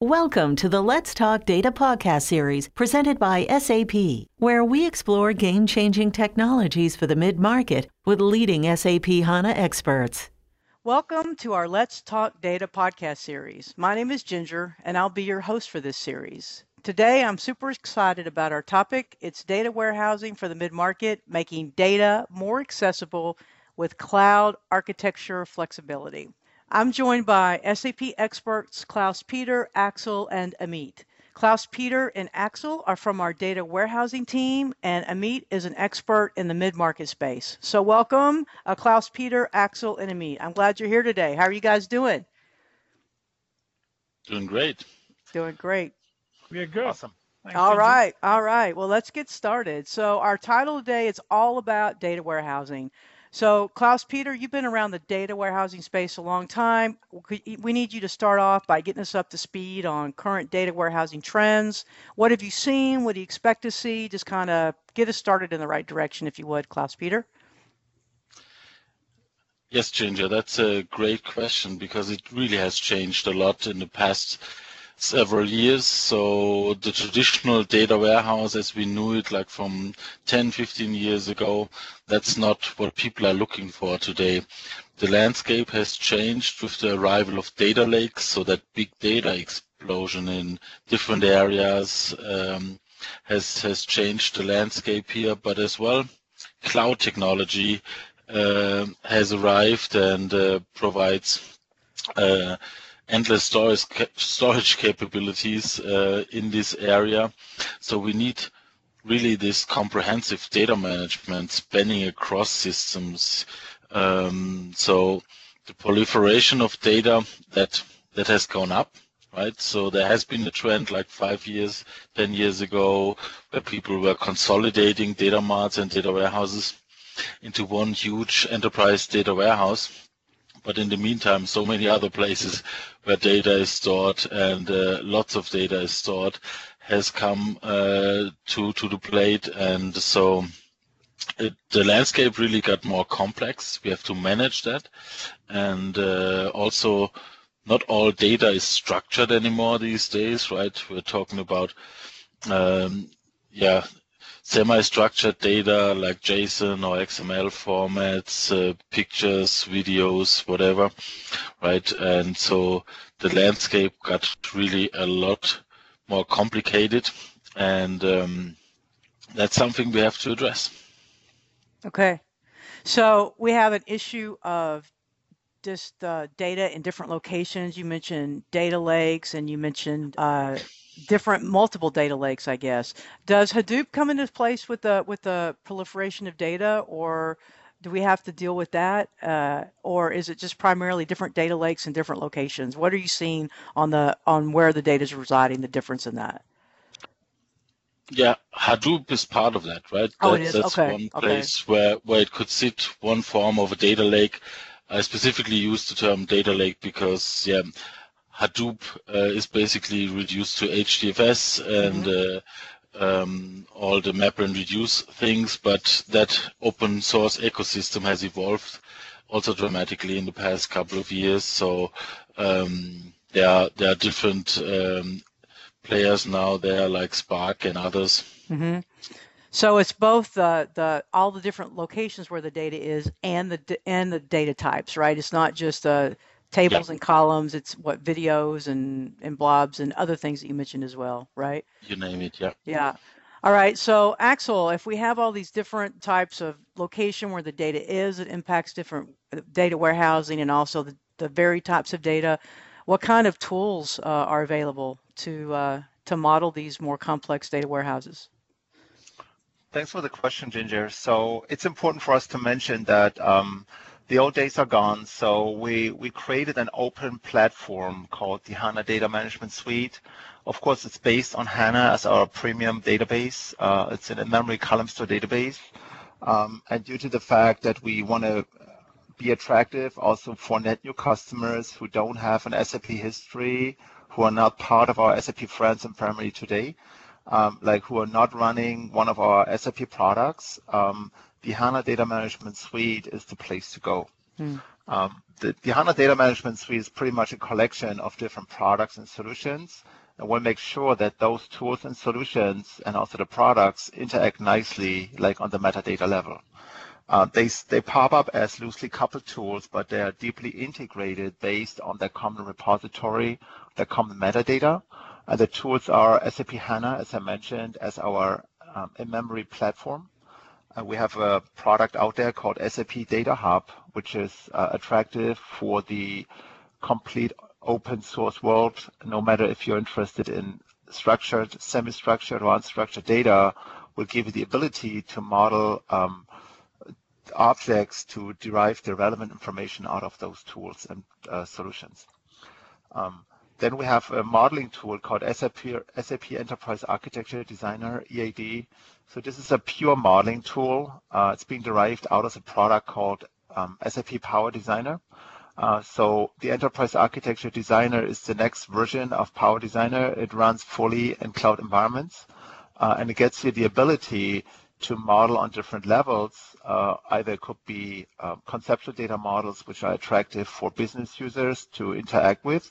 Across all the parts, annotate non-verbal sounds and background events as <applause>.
Welcome to the Let's Talk Data podcast series presented by SAP, where we explore game changing technologies for the mid market with leading SAP HANA experts. Welcome to our Let's Talk Data podcast series. My name is Ginger, and I'll be your host for this series. Today, I'm super excited about our topic. It's data warehousing for the mid market, making data more accessible with cloud architecture flexibility. I'm joined by SAP experts Klaus Peter, Axel, and Amit. Klaus Peter and Axel are from our data warehousing team, and Amit is an expert in the mid market space. So, welcome, uh, Klaus Peter, Axel, and Amit. I'm glad you're here today. How are you guys doing? Doing great. Doing great. We are good. Awesome. Thanks, all Ginger. right, all right. Well, let's get started. So, our title today is all about data warehousing. So, Klaus Peter, you've been around the data warehousing space a long time. We need you to start off by getting us up to speed on current data warehousing trends. What have you seen? What do you expect to see? Just kind of get us started in the right direction, if you would, Klaus Peter. Yes, Ginger, that's a great question because it really has changed a lot in the past several years. So the traditional data warehouse as we knew it like from 10, 15 years ago, that's not what people are looking for today. The landscape has changed with the arrival of data lakes, so that big data explosion in different areas um, has has changed the landscape here, but as well, cloud technology uh, has arrived and uh, provides uh, endless storage storage capabilities uh, in this area. So we need really this comprehensive data management spanning across systems. Um, so the proliferation of data that that has gone up, right? So there has been a trend like five years, ten years ago, where people were consolidating data marts and data warehouses into one huge enterprise data warehouse but in the meantime, so many other places where data is stored and uh, lots of data is stored has come uh, to to the plate, and so it, the landscape really got more complex. We have to manage that, and uh, also not all data is structured anymore these days, right? We're talking about um, yeah semi-structured data like JSON or XML formats, uh, pictures, videos, whatever, right? And so the landscape got really a lot more complicated, and um, that's something we have to address. Okay, so we have an issue of just uh, data in different locations. You mentioned data lakes, and you mentioned uh, different multiple data lakes, I guess. Does Hadoop come into place with the with the proliferation of data, or do we have to deal with that, uh, or is it just primarily different data lakes in different locations? What are you seeing on the on where the data is residing? The difference in that. Yeah, Hadoop is part of that, right? Oh, that, it is. That's okay. one place okay. where where it could sit one form of a data lake. I specifically use the term data lake because yeah, Hadoop uh, is basically reduced to HDFS and mm-hmm. uh, um, all the map and reduce things, but that open source ecosystem has evolved also dramatically in the past couple of years. So um, there are there are different um, players now there like Spark and others. Mm-hmm. So it's both the the all the different locations where the data is and the and the data types, right? It's not just a tables and columns. It's what videos and and blobs and other things that you mentioned as well, right? You name it, yeah. Yeah. All right. So Axel, if we have all these different types of location where the data is, it impacts different uh, data warehousing and also the, the very types of data. What kind of tools uh, are available to uh, to model these more complex data warehouses? Thanks for the question, Ginger. So it's important for us to mention that um, the old days are gone. So we, we created an open platform called the HANA Data Management Suite. Of course, it's based on HANA as our premium database. Uh, it's an in-memory column store database. Um, and due to the fact that we want to be attractive also for net new customers who don't have an SAP history, who are not part of our SAP friends and family today, um, like who are not running one of our SAP products, um, the HANA Data Management Suite is the place to go. Mm. Um, the, the HANA Data Management Suite is pretty much a collection of different products and solutions. And we'll make sure that those tools and solutions and also the products interact nicely, like on the metadata level. Uh, they, they pop up as loosely coupled tools, but they are deeply integrated based on their common repository, their common metadata. And the tools are SAP HANA, as I mentioned, as our um, in-memory platform. Uh, we have a product out there called SAP Data Hub, which is uh, attractive for the complete open source world, no matter if you're interested in structured, semi-structured, or unstructured data, will give you the ability to model um, objects to derive the relevant information out of those tools and uh, solutions. Um, then we have a modeling tool called SAP, SAP Enterprise Architecture Designer, EAD. So this is a pure modeling tool. Uh, it's being derived out of a product called um, SAP Power Designer. Uh, so the Enterprise Architecture Designer is the next version of Power Designer. It runs fully in cloud environments, uh, and it gets you the ability to model on different levels. Uh, either it could be uh, conceptual data models, which are attractive for business users to interact with,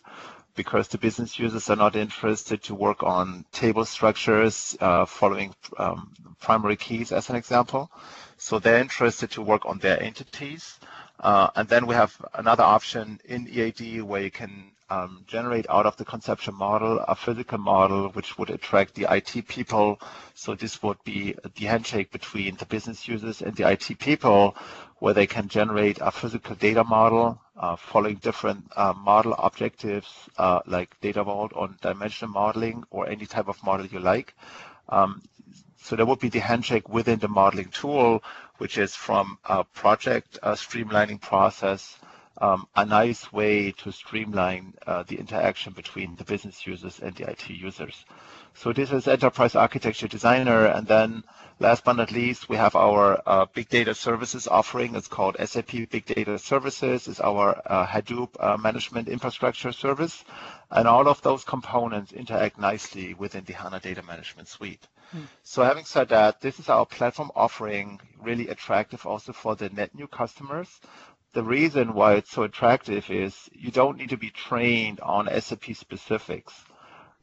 because the business users are not interested to work on table structures uh, following um, primary keys as an example. So they're interested to work on their entities. Uh, and then we have another option in EAD where you can um, generate out of the conceptual model a physical model which would attract the IT people. So this would be the handshake between the business users and the IT people where they can generate a physical data model uh, following different uh, model objectives uh, like data vault or dimensional modeling or any type of model you like. Um, so there would be the handshake within the modeling tool, which is from a project streamlining process, um, a nice way to streamline uh, the interaction between the business users and the IT users. So this is Enterprise Architecture Designer. And then last but not least, we have our uh, Big Data Services offering. It's called SAP Big Data Services. It's our uh, Hadoop uh, management infrastructure service. And all of those components interact nicely within the HANA Data Management Suite. Hmm. So having said that, this is our platform offering, really attractive also for the net new customers. The reason why it's so attractive is you don't need to be trained on SAP specifics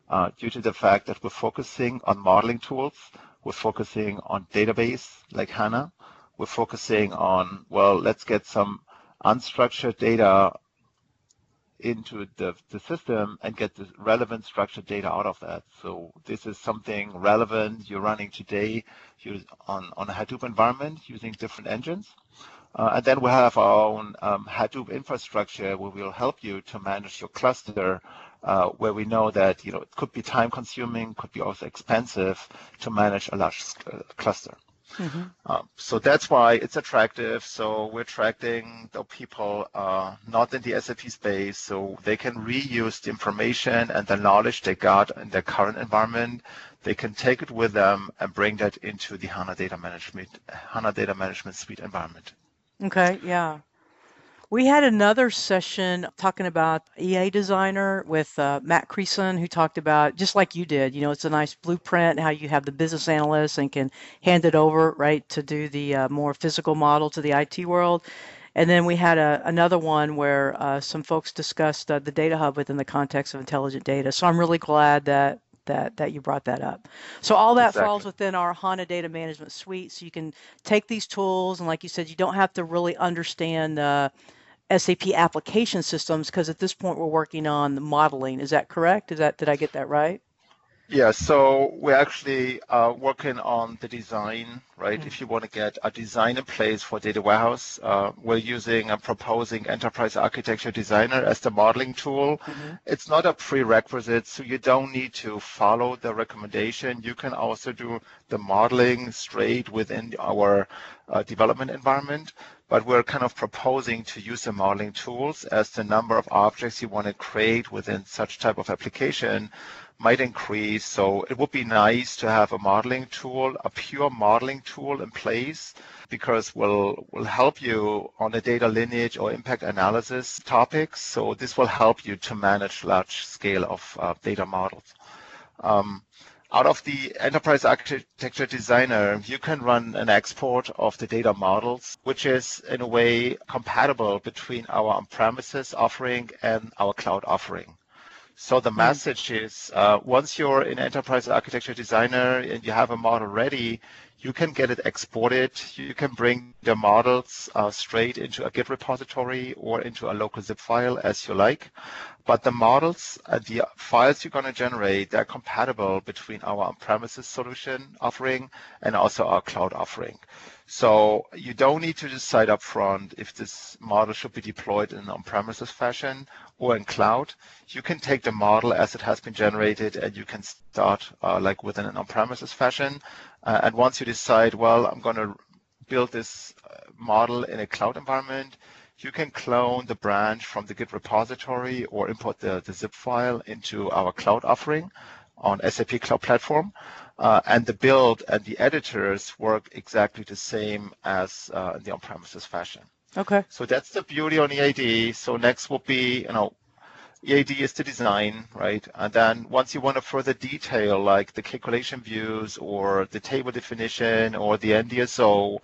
uh, due to the fact that we're focusing on modeling tools, we're focusing on database like HANA, we're focusing on, well, let's get some unstructured data into the, the system and get the relevant structured data out of that. So this is something relevant you're running today on, on a Hadoop environment using different engines. Uh, and then we have our own um, Hadoop infrastructure where we'll help you to manage your cluster uh, where we know that you know it could be time consuming, could be also expensive to manage a large uh, cluster. Mm-hmm. Um, so that's why it's attractive. So we're attracting the people uh, not in the SAP space, so they can reuse the information and the knowledge they got in their current environment. They can take it with them and bring that into the HANA Data Management HANA Data Management Suite environment. Okay, yeah. We had another session talking about EA Designer with uh, Matt Creason, who talked about just like you did. You know, it's a nice blueprint how you have the business analyst and can hand it over right to do the uh, more physical model to the IT world. And then we had a, another one where uh, some folks discussed uh, the data hub within the context of intelligent data. So I'm really glad that that that you brought that up. So all that exactly. falls within our HANA Data Management Suite. So you can take these tools, and like you said, you don't have to really understand uh, the SAP application systems because at this point we're working on the modeling. Is that correct? Is that did I get that right? Yeah, so we're actually uh, working on the design, right? Mm-hmm. If you want to get a design in place for data warehouse, uh, we're using and proposing Enterprise Architecture Designer as the modeling tool. Mm-hmm. It's not a prerequisite, so you don't need to follow the recommendation. You can also do the modeling straight within our uh, development environment but we're kind of proposing to use the modeling tools as the number of objects you want to create within such type of application might increase. So it would be nice to have a modeling tool, a pure modeling tool in place because will will help you on a data lineage or impact analysis topics. So this will help you to manage large scale of uh, data models. Um, out of the enterprise architecture designer, you can run an export of the data models, which is in a way compatible between our on-premises offering and our cloud offering. So the message is uh, once you're an enterprise architecture designer and you have a model ready, you can get it exported. You can bring the models uh, straight into a Git repository or into a local zip file as you like. But the models, uh, the files you're going to generate, they're compatible between our on-premises solution offering and also our cloud offering. So you don't need to decide upfront if this model should be deployed in an on-premises fashion or in cloud. You can take the model as it has been generated and you can start uh, like within an on-premises fashion. Uh, and once you decide, well, I'm going to build this uh, model in a cloud environment, you can clone the branch from the Git repository or import the, the zip file into our cloud offering on SAP Cloud Platform. Uh, and the build and the editors work exactly the same as uh, in the on-premises fashion. Okay. So that's the beauty on EAD. So next will be, you know, EAD is the design, right? And then once you want to further detail, like the calculation views or the table definition or the NDSO,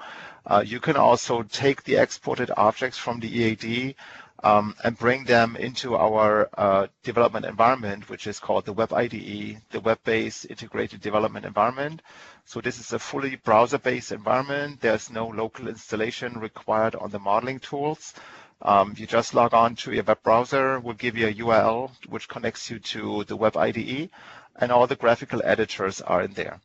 uh, you can also take the exported objects from the EAD um, and bring them into our uh, development environment, which is called the Web IDE, the Web-Based Integrated Development Environment. So this is a fully browser-based environment. There's no local installation required on the modeling tools. Um, you just log on to your web browser, we'll give you a URL which connects you to the Web IDE, and all the graphical editors are in there.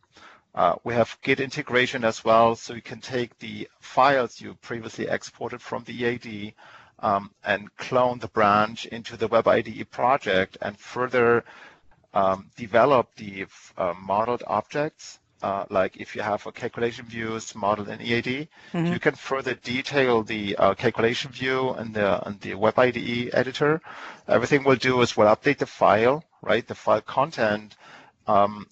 Uh, we have Git integration as well, so you can take the files you previously exported from the EAD, um, and clone the branch into the Web IDE project and further um, develop the uh, modeled objects. Uh, like if you have a calculation views model in EAD, mm-hmm. you can further detail the uh, calculation view and the, and the Web IDE editor. Everything we'll do is we'll update the file, right, the file content, um,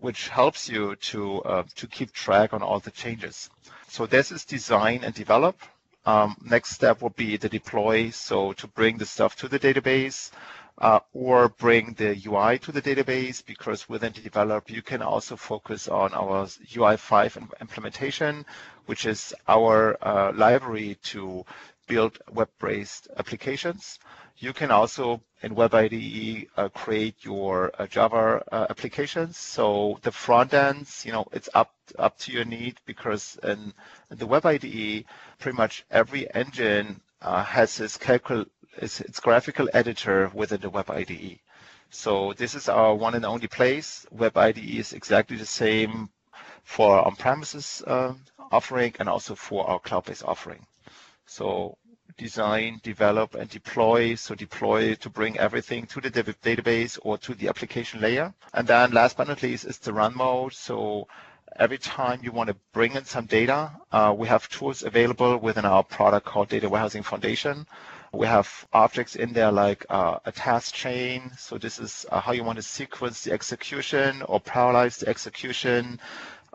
which helps you to uh, to keep track on all the changes. So this is design and develop. Um, next step will be the deploy, so to bring the stuff to the database uh, or bring the UI to the database because within the develop you can also focus on our UI5 implementation, which is our uh, library to build web-based applications. You can also in Web IDE uh, create your uh, Java uh, applications. So the front ends, you know, it's up up to your need because in, in the Web IDE, pretty much every engine uh, has this calcul its, its graphical editor within the Web IDE. So this is our one and only place. Web IDE is exactly the same for on-premises uh, offering and also for our cloud-based offering. So design, develop, and deploy. So deploy to bring everything to the database or to the application layer. And then last but not least is the run mode. So every time you want to bring in some data, uh, we have tools available within our product called Data Warehousing Foundation. We have objects in there like uh, a task chain. So this is uh, how you want to sequence the execution or parallelize the execution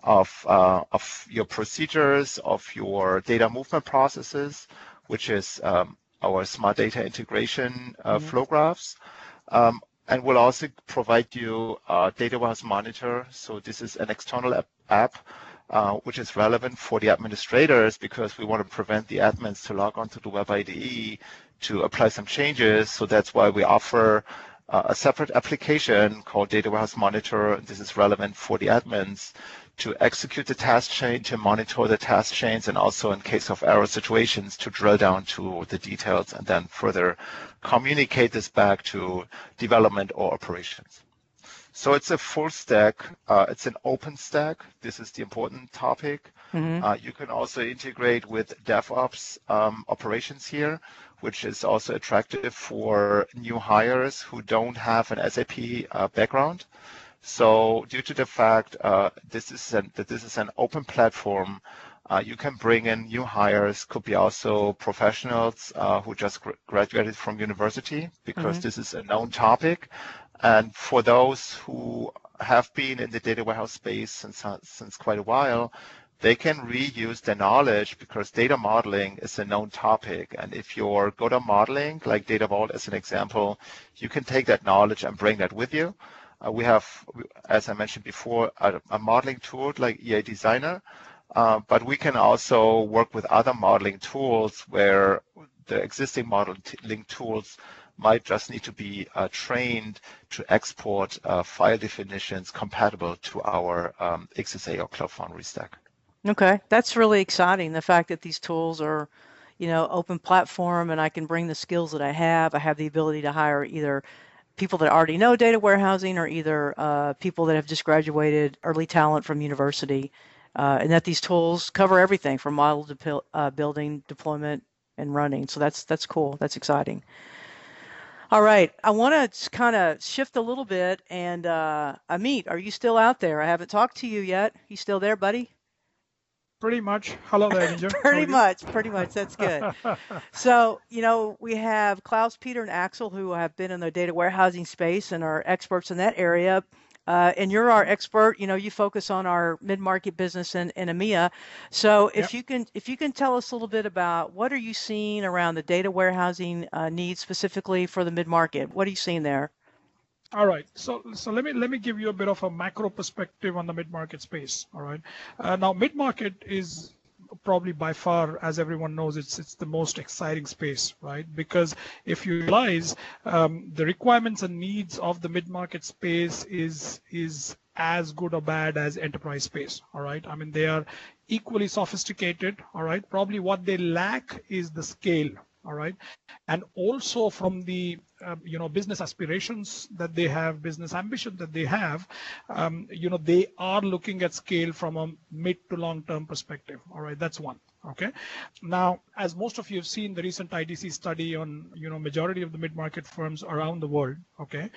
of, uh, of your procedures, of your data movement processes which is um, our smart data integration uh, mm-hmm. flow graphs. Um, and we'll also provide you a data warehouse monitor. So this is an external app, app uh, which is relevant for the administrators because we want to prevent the admins to log onto the Web IDE to apply some changes. So that's why we offer uh, a separate application called Data Warehouse Monitor. This is relevant for the admins to execute the task chain, to monitor the task chains, and also in case of error situations to drill down to the details and then further communicate this back to development or operations. So it's a full stack. Uh, it's an open stack. This is the important topic. Mm-hmm. Uh, you can also integrate with DevOps um, operations here, which is also attractive for new hires who don't have an SAP uh, background. So due to the fact uh, this is an, that this is an open platform, uh, you can bring in new hires, could be also professionals uh, who just gr- graduated from university because mm-hmm. this is a known topic. And for those who have been in the data warehouse space since, since quite a while, they can reuse their knowledge because data modeling is a known topic. And if you're good at modeling, like Data Vault as an example, you can take that knowledge and bring that with you. Uh, we have, as I mentioned before, a, a modeling tool like EA Designer, uh, but we can also work with other modeling tools where the existing modeling tools might just need to be uh, trained to export uh, file definitions compatible to our um, XSA or Cloud Foundry stack. Okay, that's really exciting. The fact that these tools are, you know, open platform and I can bring the skills that I have. I have the ability to hire either people that already know data warehousing or either uh, people that have just graduated early talent from university. Uh, and that these tools cover everything from model to uh, building, deployment, and running. So that's that's cool. That's exciting. All right, I want to kind of shift a little bit. And uh, Amit, are you still out there? I haven't talked to you yet. You still there, buddy? Pretty much. Hello there, <laughs> pretty much, pretty much. That's good. <laughs> so, you know, we have Klaus, Peter, and Axel who have been in the data warehousing space and are experts in that area. Uh, and you're our expert. You know, you focus on our mid-market business in, in EMEA. So if yep. you can, if you can tell us a little bit about what are you seeing around the data warehousing uh, needs specifically for the mid-market? What are you seeing there? All right. So so let me let me give you a bit of a macro perspective on the mid-market space. All right. Uh, now mid-market is probably by far, as everyone knows, it's it's the most exciting space, right? Because if you realize um, the requirements and needs of the mid-market space is is as good or bad as enterprise space. All right. I mean, they are equally sophisticated. All right. Probably what they lack is the scale. All right. And also from the uh, you know business aspirations that they have business ambition that they have um, you know they are looking at scale from a mid to long term perspective. All right. That's one okay. Now as most of you have seen the recent idc study on you know majority of the mid-market firms around the world okay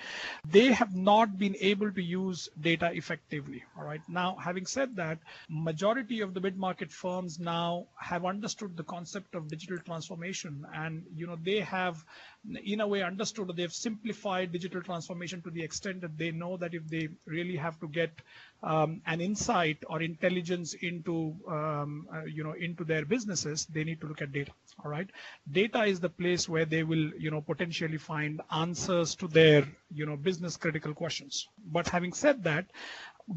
they have not been able to use data effectively all right. Now having said that majority of the mid-market firms now have understood the concept of digital transformation and you know they have in a way understood they've simplified digital transformation to the extent that they know that if they really have to get um, an insight or intelligence into um, uh, you know into their businesses they need to look at data all right? Data is the place where they will you know potentially find answers to their you know business critical questions. But having said that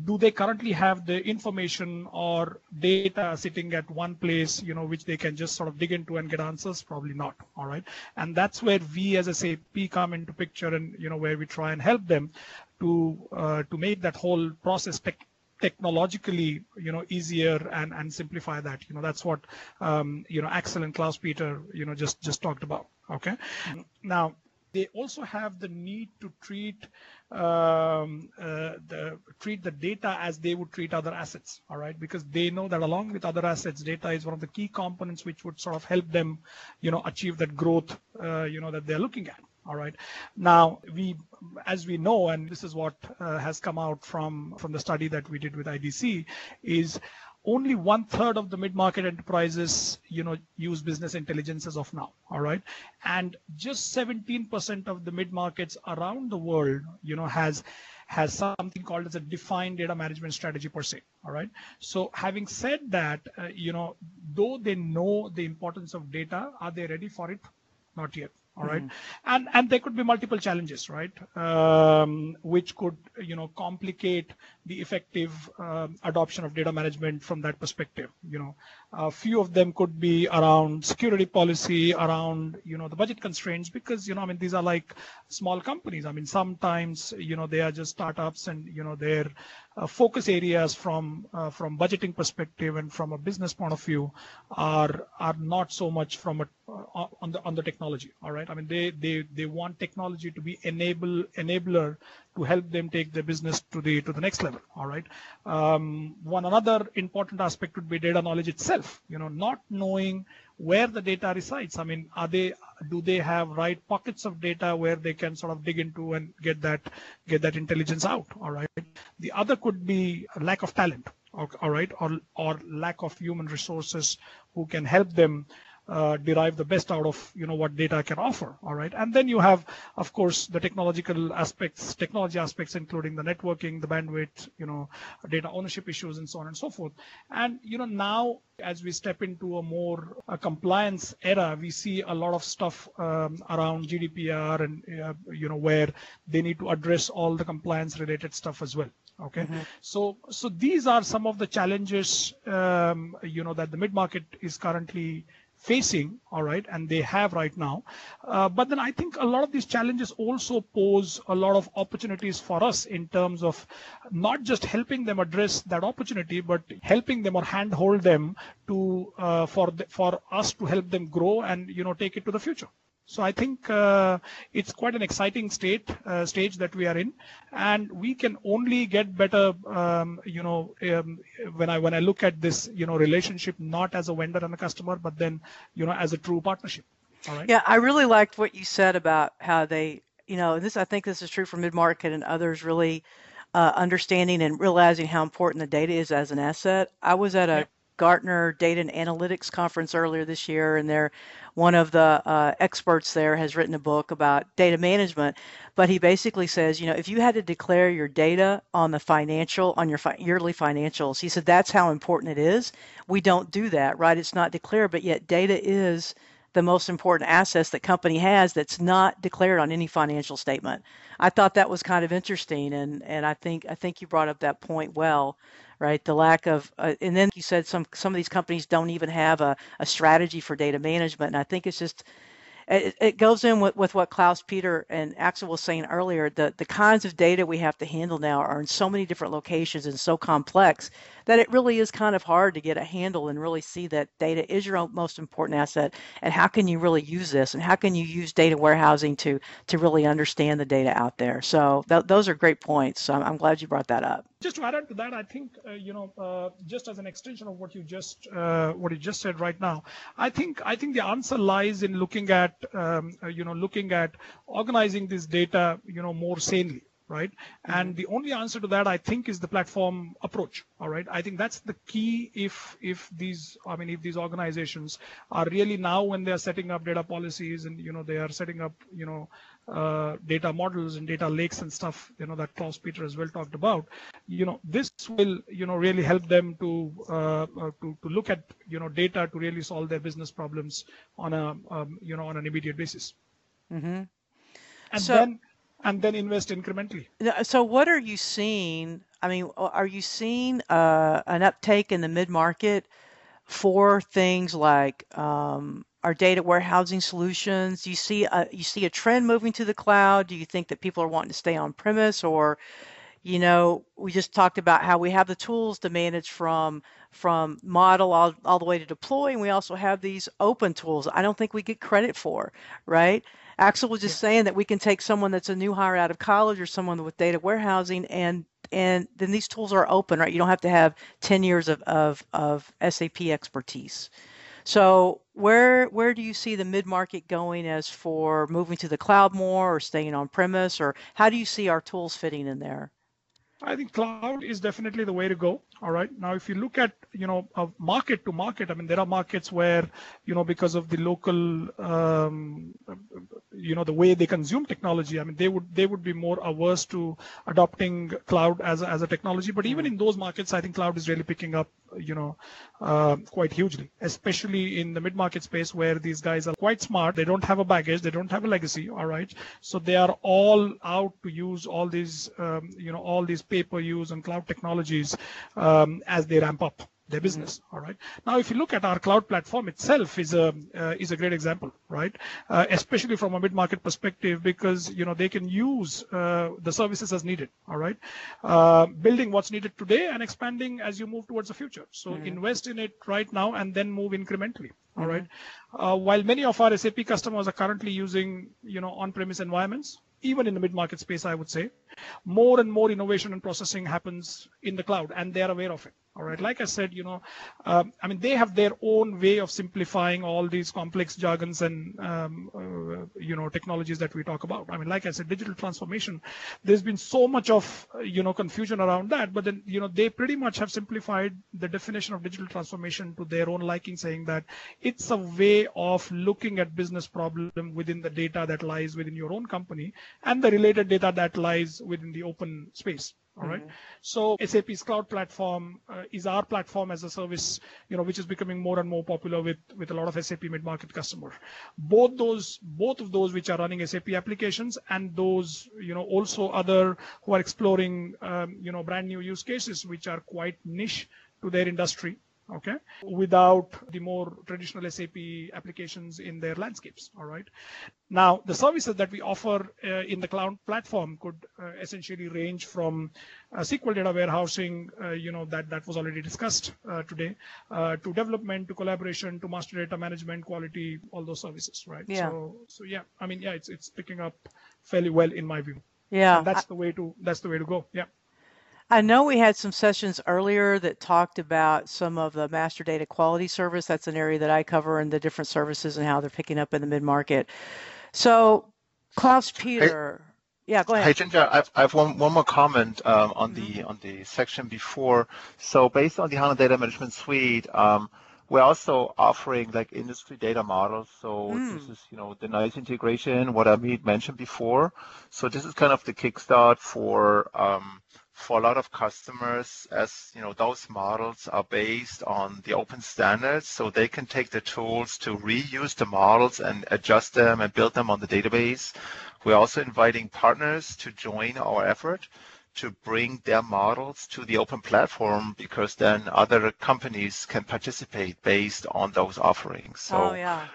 do they currently have the information or data sitting at one place you know which they can just sort of dig into and get answers? Probably not all right? And that's where we as a sap come into picture and you know where we try and help them to uh, to make that whole process tech technologically you know easier and and simplify that you know that's what um, you know axel and klaus peter you know just just talked about okay now they also have the need to treat um, uh, the, treat the data as they would treat other assets, all right? Because they know that along with other assets, data is one of the key components which would sort of help them, you know, achieve that growth, uh, you know, that they're looking at. All right. Now we, as we know, and this is what uh, has come out from from the study that we did with IDC, is only one third of the mid-market enterprises, you know, use business intelligence as of now. All right, and just 17% of the mid-markets around the world, you know, has has something called as a defined data management strategy per se. All right. So having said that, uh, you know, though they know the importance of data, are they ready for it? Not yet all right? mm-hmm. and and there could be multiple challenges right um, which could you know complicate the effective um, adoption of data management from that perspective you know a few of them could be around security policy around you know the budget constraints because you know i mean these are like small companies i mean sometimes you know they are just startups and you know their uh, focus areas from uh, from budgeting perspective and from a business point of view are are not so much from a uh, on the on the technology all right? I mean they they they want technology to be enable enabler to help them take their business to the to the next level all right? Um, one another important aspect would be data knowledge itself you know not knowing where the data resides. I mean are they do they have right pockets of data where they can sort of dig into and get that get that intelligence out? All right. The other could be lack of talent all right or or lack of human resources who can help them uh, derive the best out of you know what data can offer. All right, and then you have, of course, the technological aspects, technology aspects, including the networking, the bandwidth, you know, data ownership issues, and so on and so forth. And you know now as we step into a more a compliance era, we see a lot of stuff um, around GDPR and uh, you know where they need to address all the compliance related stuff as well okay mm-hmm. so so these are some of the challenges um, you know that the mid market is currently facing all right and they have right now. Uh, but then i think a lot of these challenges also pose a lot of opportunities for us in terms of not just helping them address that opportunity but helping them or handhold them to uh, for the, for us to help them grow and you know take it to the future so I think uh, it's quite an exciting state uh, stage that we are in, and we can only get better. Um, you know, um, when I when I look at this, you know, relationship not as a vendor and a customer, but then you know as a true partnership. All right. Yeah, I really liked what you said about how they, you know, this I think this is true for mid market and others really. Uh, understanding and realizing how important the data is as an asset. I was at a Gartner Data and Analytics Conference earlier this year, and there, one of the uh, experts there has written a book about data management. But he basically says, you know, if you had to declare your data on the financial, on your fi- yearly financials, he said that's how important it is. We don't do that, right? It's not declared, but yet data is the most important assets that company has that's not declared on any financial statement. I thought that was kind of interesting, and and I think I think you brought up that point well right? The lack of, uh, and then you said some some of these companies don't even have a, a strategy for data management, and I think it's just it, it goes in with, with what Klaus Peter and Axel was saying earlier. The the kinds of data we have to handle now are in so many different locations and so complex that it really is kind of hard to get a handle and really see that data is your most important asset and how can you really use this and how can you use data warehousing to to really understand the data out there. So th- those are great points. So I'm, I'm glad you brought that up just to add on to that, I think uh, you know, uh, just as an extension of what you just uh, what you just said right now, I think I think the answer lies in looking at um, uh, you know looking at organizing this data you know more sanely right mm-hmm. and the only answer to that i think is the platform approach all right i think that's the key if if these i mean if these organizations are really now when they are setting up data policies and you know they are setting up you know uh, data models and data lakes and stuff you know that Klaus Peter as well talked about you know this will you know really help them to uh, uh, to, to look at you know data to really solve their business problems on a um, you know on an immediate basis mm-hmm. and so, then and then invest incrementally. So, what are you seeing? I mean, are you seeing uh, an uptake in the mid market for things like um, our data warehousing solutions? Do you see a, you see a trend moving to the cloud? Do you think that people are wanting to stay on premise, or you know, we just talked about how we have the tools to manage from from model all, all the way to deploy, and we also have these open tools. I don't think we get credit for, right? Axel was just yeah. saying that we can take someone that's a new hire out of college or someone with data warehousing and and then these tools are open, right? You don't have to have 10 years of, of, of SAP expertise. So where where do you see the mid market going as for moving to the cloud more or staying on premise or how do you see our tools fitting in there? I think cloud is definitely the way to go. All right. Now, if you look at you know a market to market, I mean there are markets where you know because of the local um, you know the way they consume technology, I mean they would they would be more averse to adopting cloud as a, as a technology. But even in those markets, I think cloud is really picking up you know uh, quite hugely, especially in the mid market space where these guys are quite smart. They don't have a baggage, they don't have a legacy. All right. So they are all out to use all these um, you know all these pay per use and cloud technologies um, as they ramp up their business mm-hmm. all right now if you look at our cloud platform itself is a uh, is a great example right uh, especially from a mid market perspective because you know they can use uh, the services as needed all right uh, building what's needed today and expanding as you move towards the future so mm-hmm. invest in it right now and then move incrementally all mm-hmm. right. Uh, while many of our sap customers are currently using you know on-premise environments even in the mid-market space i would say more and more innovation and processing happens in the cloud and they are aware of it All right. Like I said, you know, um, I mean, they have their own way of simplifying all these complex jargons and, um, uh, you know, technologies that we talk about. I mean, like I said, digital transformation, there's been so much of, you know, confusion around that, but then, you know, they pretty much have simplified the definition of digital transformation to their own liking, saying that it's a way of looking at business problem within the data that lies within your own company and the related data that lies within the open space. All right. mm-hmm. So SAP's cloud platform uh, is our platform as a service, you know, which is becoming more and more popular with with a lot of SAP mid-market customers. Both those, both of those which are running SAP applications and those, you know, also other who are exploring, um, you know, brand new use cases which are quite niche to their industry okay? Without the more traditional sap applications in their landscapes all right? Now the services that we offer uh, in the cloud platform could uh, essentially range from uh, sql data warehousing uh, you know that that was already discussed uh, today uh, to development to collaboration to master data management quality all those services right? Yeah. so so yeah i mean yeah it's it's picking up fairly well in my view. Yeah and that's I- the way to that's the way to go. Yeah I know we had some sessions earlier that talked about some of the master data quality service. That's an area that I cover and the different services and how they're picking up in the mid market. So, Klaus Peter. Hey, yeah, go ahead. Hey, Ginger, I've, I have one, one more comment um, on mm-hmm. the on the section before. So, based on the HANA Data Management Suite, um, we're also offering like industry data models. So mm. this is, you know, the nice integration, what I mentioned before. So this is kind of the kickstart for um, for a lot of customers as you know those models are based on the open standards so they can take the tools to reuse the models and adjust them and build them on the database. We're also inviting partners to join our effort to bring their models to the open platform because then other companies can participate based on those offerings. So oh, yeah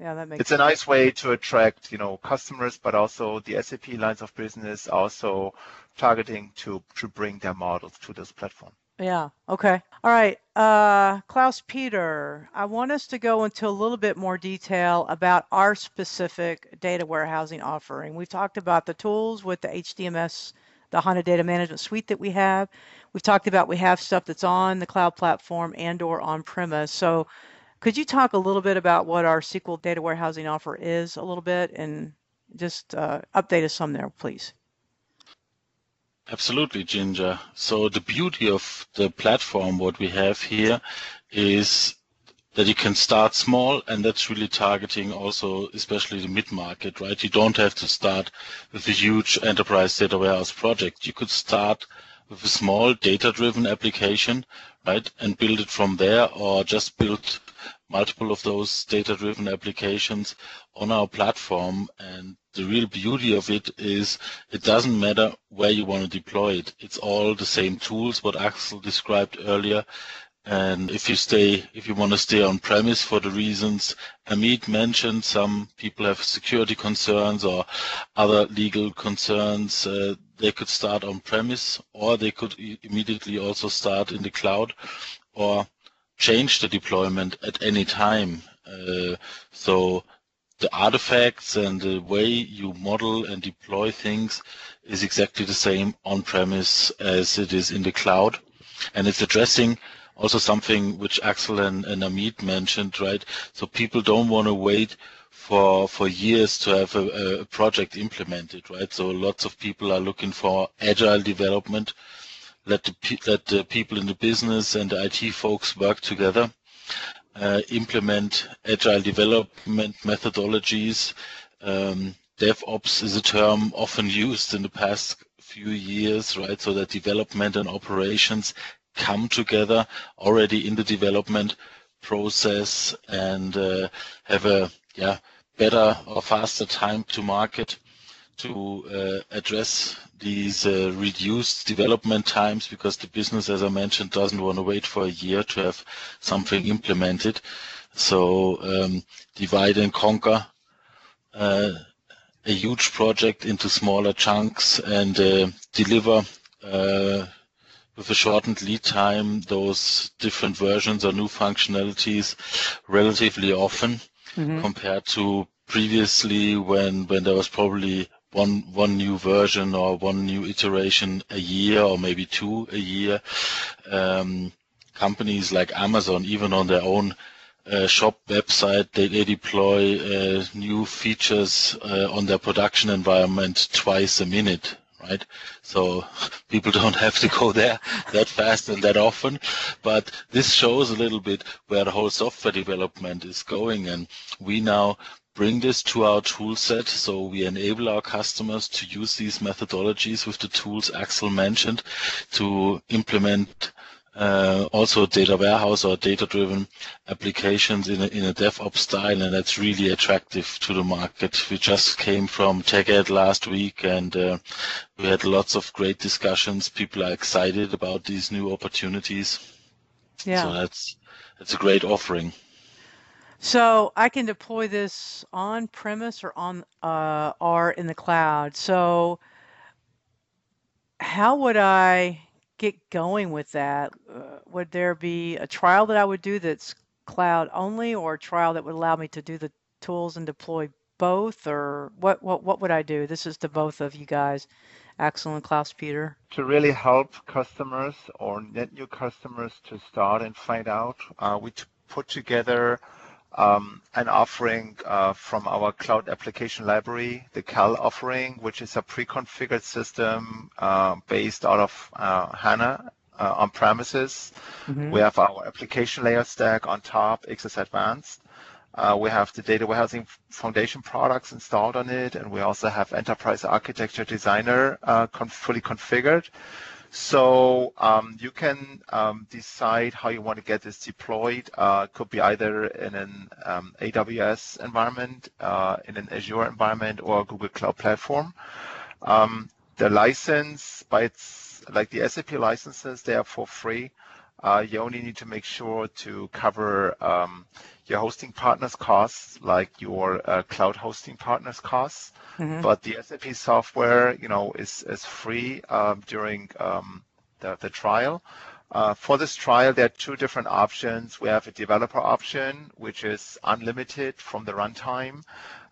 yeah, that makes it's sense. a nice way to attract, you know, customers, but also the SAP lines of business also targeting to to bring their models to this platform. Yeah. Okay. All right. Uh, Klaus Peter, I want us to go into a little bit more detail about our specific data warehousing offering. We've talked about the tools with the HDMS, the HANA Data Management Suite that we have. We've talked about we have stuff that's on the cloud platform and or on premise. So could you talk a little bit about what our SQL data warehousing offer is a little bit and just uh, update us some there, please? Absolutely, Ginger. So the beauty of the platform, what we have here, is that you can start small and that's really targeting also especially the mid-market, right? You don't have to start with a huge enterprise data warehouse project. You could start with a small data-driven application, right, and build it from there or just build multiple of those data-driven applications on our platform. And the real beauty of it is it doesn't matter where you want to deploy it. It's all the same tools, what Axel described earlier. And if you stay, if you want to stay on premise for the reasons Amit mentioned, some people have security concerns or other legal concerns. Uh, they could start on premise or they could immediately also start in the cloud or change the deployment at any time. Uh, so the artifacts and the way you model and deploy things is exactly the same on-premise as it is in the cloud. And it's addressing also something which Axel and, and Amit mentioned, right? So people don't want to wait for for years to have a, a project implemented, right? So lots of people are looking for agile development let the, let the people in the business and the IT folks work together, uh, implement agile development methodologies. Um, DevOps is a term often used in the past few years, right? So that development and operations come together already in the development process and uh, have a yeah better or faster time to market to uh, address these uh, reduced development times because the business, as I mentioned, doesn't want to wait for a year to have something implemented. So um, divide and conquer uh, a huge project into smaller chunks and uh, deliver uh, with a shortened lead time those different versions or new functionalities relatively often mm-hmm. compared to previously when when there was probably one one new version or one new iteration a year or maybe two a year. Um, companies like Amazon, even on their own uh, shop website, they, they deploy uh, new features uh, on their production environment twice a minute, right? So <laughs> people don't have to go there that fast and that often. But this shows a little bit where the whole software development is going. And we now bring this to our tool set. So we enable our customers to use these methodologies with the tools Axel mentioned to implement uh, also data warehouse or data-driven applications in a, in a DevOps style, and that's really attractive to the market. We just came from TechEd last week, and uh, we had lots of great discussions. People are excited about these new opportunities. Yeah. So that's that's a great offering. So I can deploy this on premise or on uh, or in the cloud. So how would I get going with that? Uh, would there be a trial that I would do that's cloud only, or a trial that would allow me to do the tools and deploy both, or what? What what would I do? This is to both of you guys, Axel and Klaus Peter. To really help customers or net new customers to start and find out, uh, we put together um, an offering uh, from our cloud application library, the CAL offering, which is a pre-configured system uh, based out of uh, HANA uh, on premises. Mm-hmm. We have our application layer stack on top, XS Advanced. Uh, we have the data warehousing foundation products installed on it, and we also have enterprise architecture designer uh, con- fully configured. So um, you can um, decide how you want to get this deployed. Uh, could be either in an um, AWS environment, uh, in an Azure environment, or Google Cloud Platform. Um, the license, by its like the SAP licenses, they are for free. Uh, you only need to make sure to cover um, your hosting partners' costs, like your uh, cloud hosting partners' costs. Mm-hmm. But the SAP software, you know, is is free um, during um, the the trial. Uh, for this trial, there are two different options. We have a developer option, which is unlimited from the runtime,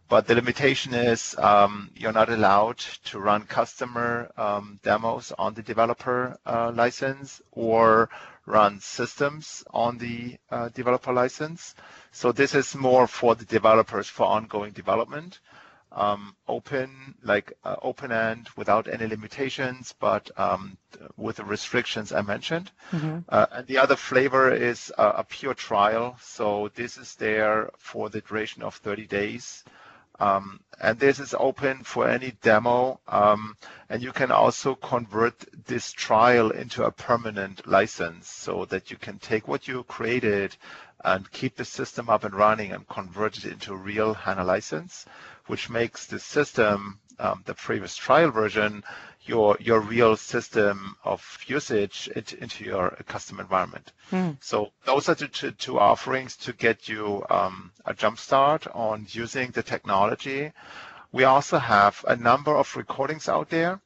but the limitation is um, you're not allowed to run customer um, demos on the developer uh, license or run systems on the uh, developer license. So this is more for the developers for ongoing development. Um, open, like uh, open end without any limitations, but um, with the restrictions I mentioned. Mm-hmm. Uh, and the other flavor is a pure trial. So this is there for the duration of 30 days. Um, and this is open for any demo. Um, and you can also convert this trial into a permanent license so that you can take what you created and keep the system up and running and convert it into a real HANA license, which makes the system, um, the previous trial version, your your real system of usage into, into your custom environment. Mm. So those are the two, two offerings to get you um, a jump start on using the technology. We also have a number of recordings out there.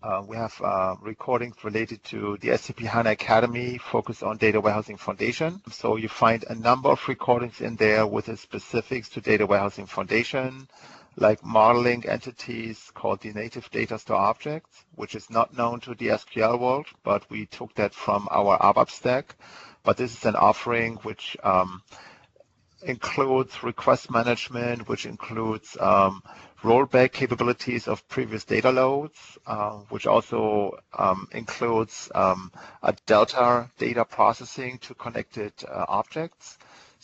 Uh, we have uh, recordings related to the SAP HANA Academy focused on Data Warehousing Foundation. So you find a number of recordings in there with the specifics to Data Warehousing Foundation like modeling entities called the native data store objects, which is not known to the SQL world, but we took that from our ABAP stack. But this is an offering which um, includes request management, which includes um, rollback capabilities of previous data loads, uh, which also um, includes um, a Delta data processing to connected uh, objects.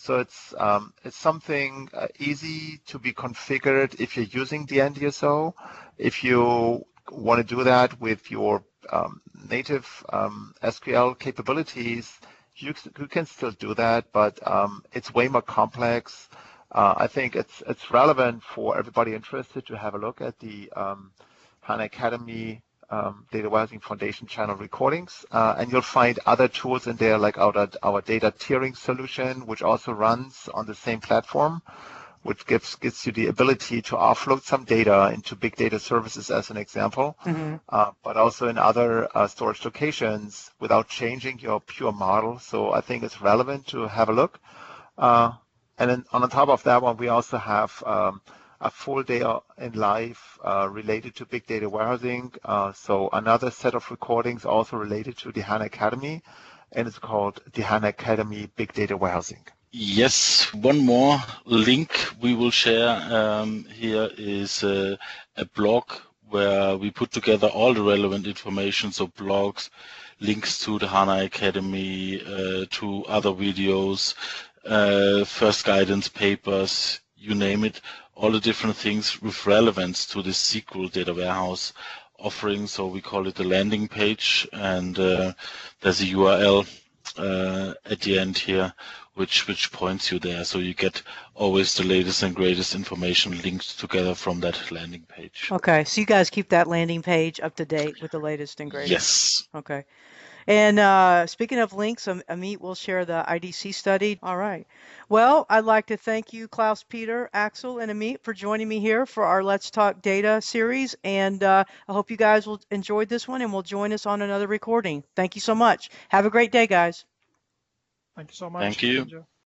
So it's um, it's something uh, easy to be configured if you're using the NDSO. If you want to do that with your um, native um, SQL capabilities, you, you, can still do that, but um, it's way more complex. Uh, I think it's it's relevant for everybody interested to have a look at the um, HANA Academy um, Data Warehousing Foundation channel recordings. Uh, and you'll find other tools in there like our, our data tiering solution, which also runs on the same platform, which gives, gives you the ability to offload some data into big data services as an example, mm-hmm. uh, but also in other uh, storage locations without changing your pure model. So I think it's relevant to have a look. Uh, and then on top of that one, we also have um, a full day in life uh, related to big data warehousing. Uh, so another set of recordings also related to the HANA Academy, and it's called the HANA Academy Big Data Warehousing. Yes, one more link we will share um, here is uh, a blog where we put together all the relevant information, so blogs, links to the HANA Academy, uh, to other videos, uh, first guidance papers, you name it, all the different things with relevance to this SQL data warehouse offering. So we call it the landing page, and uh, there's a URL uh, at the end here which which points you there. So you get always the latest and greatest information linked together from that landing page. Okay, so you guys keep that landing page up to date with the latest and greatest. Yes. Okay. And uh, speaking of links, Amit will share the IDC study. All right. Well, I'd like to thank you, Klaus Peter, Axel, and Amit, for joining me here for our Let's Talk Data series. And uh, I hope you guys will enjoy this one and will join us on another recording. Thank you so much. Have a great day, guys. Thank you so much. Thank you.